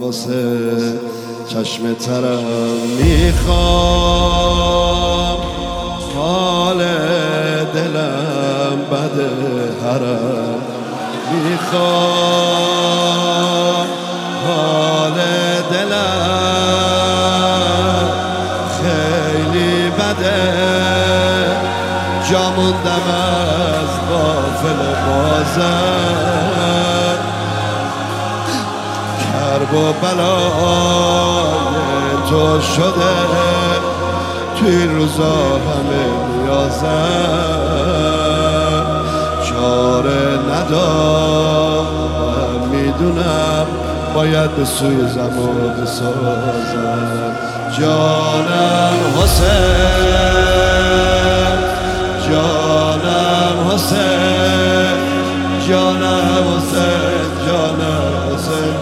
واسه چشم ترم می‌خوام. حال دلم بده هرم می‌خوام. حال دلم خیلی بده جاموندم از غافل بازم. کرب و بلای تو شده توی روزا همه نیازم چاره ندارم می‌دونم باید به سوی زمان بسازم. جانم حسین جانم حسین جانم حسین جانم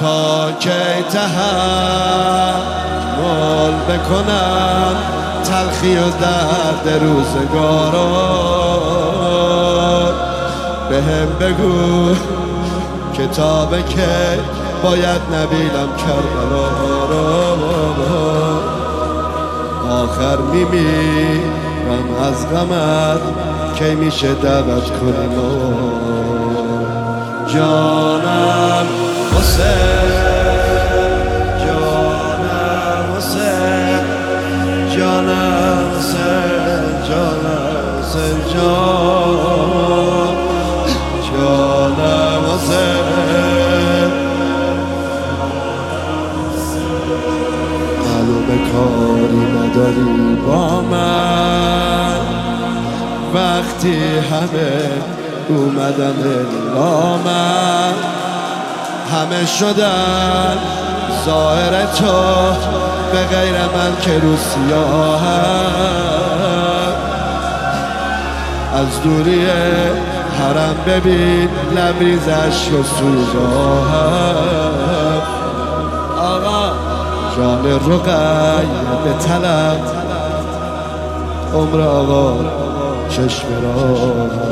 تا کی تحمل بکنم تلخی و درد روزگاران. به هم بگو کتاب که باید نبینم کربلا. را آخر میمیرم از غمت کی میشه دعوت کنیم جانم حسین جانم حسین جانم حسین جانم حسین جان جانم حسین معلوم کاری نداری با من وقتی همه اومدن الا من همه شدن ظاهر تو به غیر من که رو از دوری حرم ببین لبریز عشق و سوزاهم آقا. جان رقیه به طلب. عمر آقا چشم را